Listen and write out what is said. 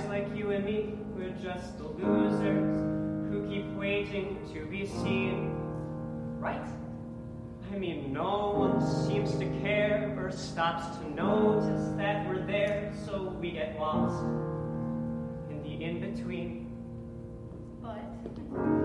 guys like you and me, we're just the losers who keep waiting to be seen. Right? I mean, no one seems to care or stops to notice that we're there, so we get lost in the in between. But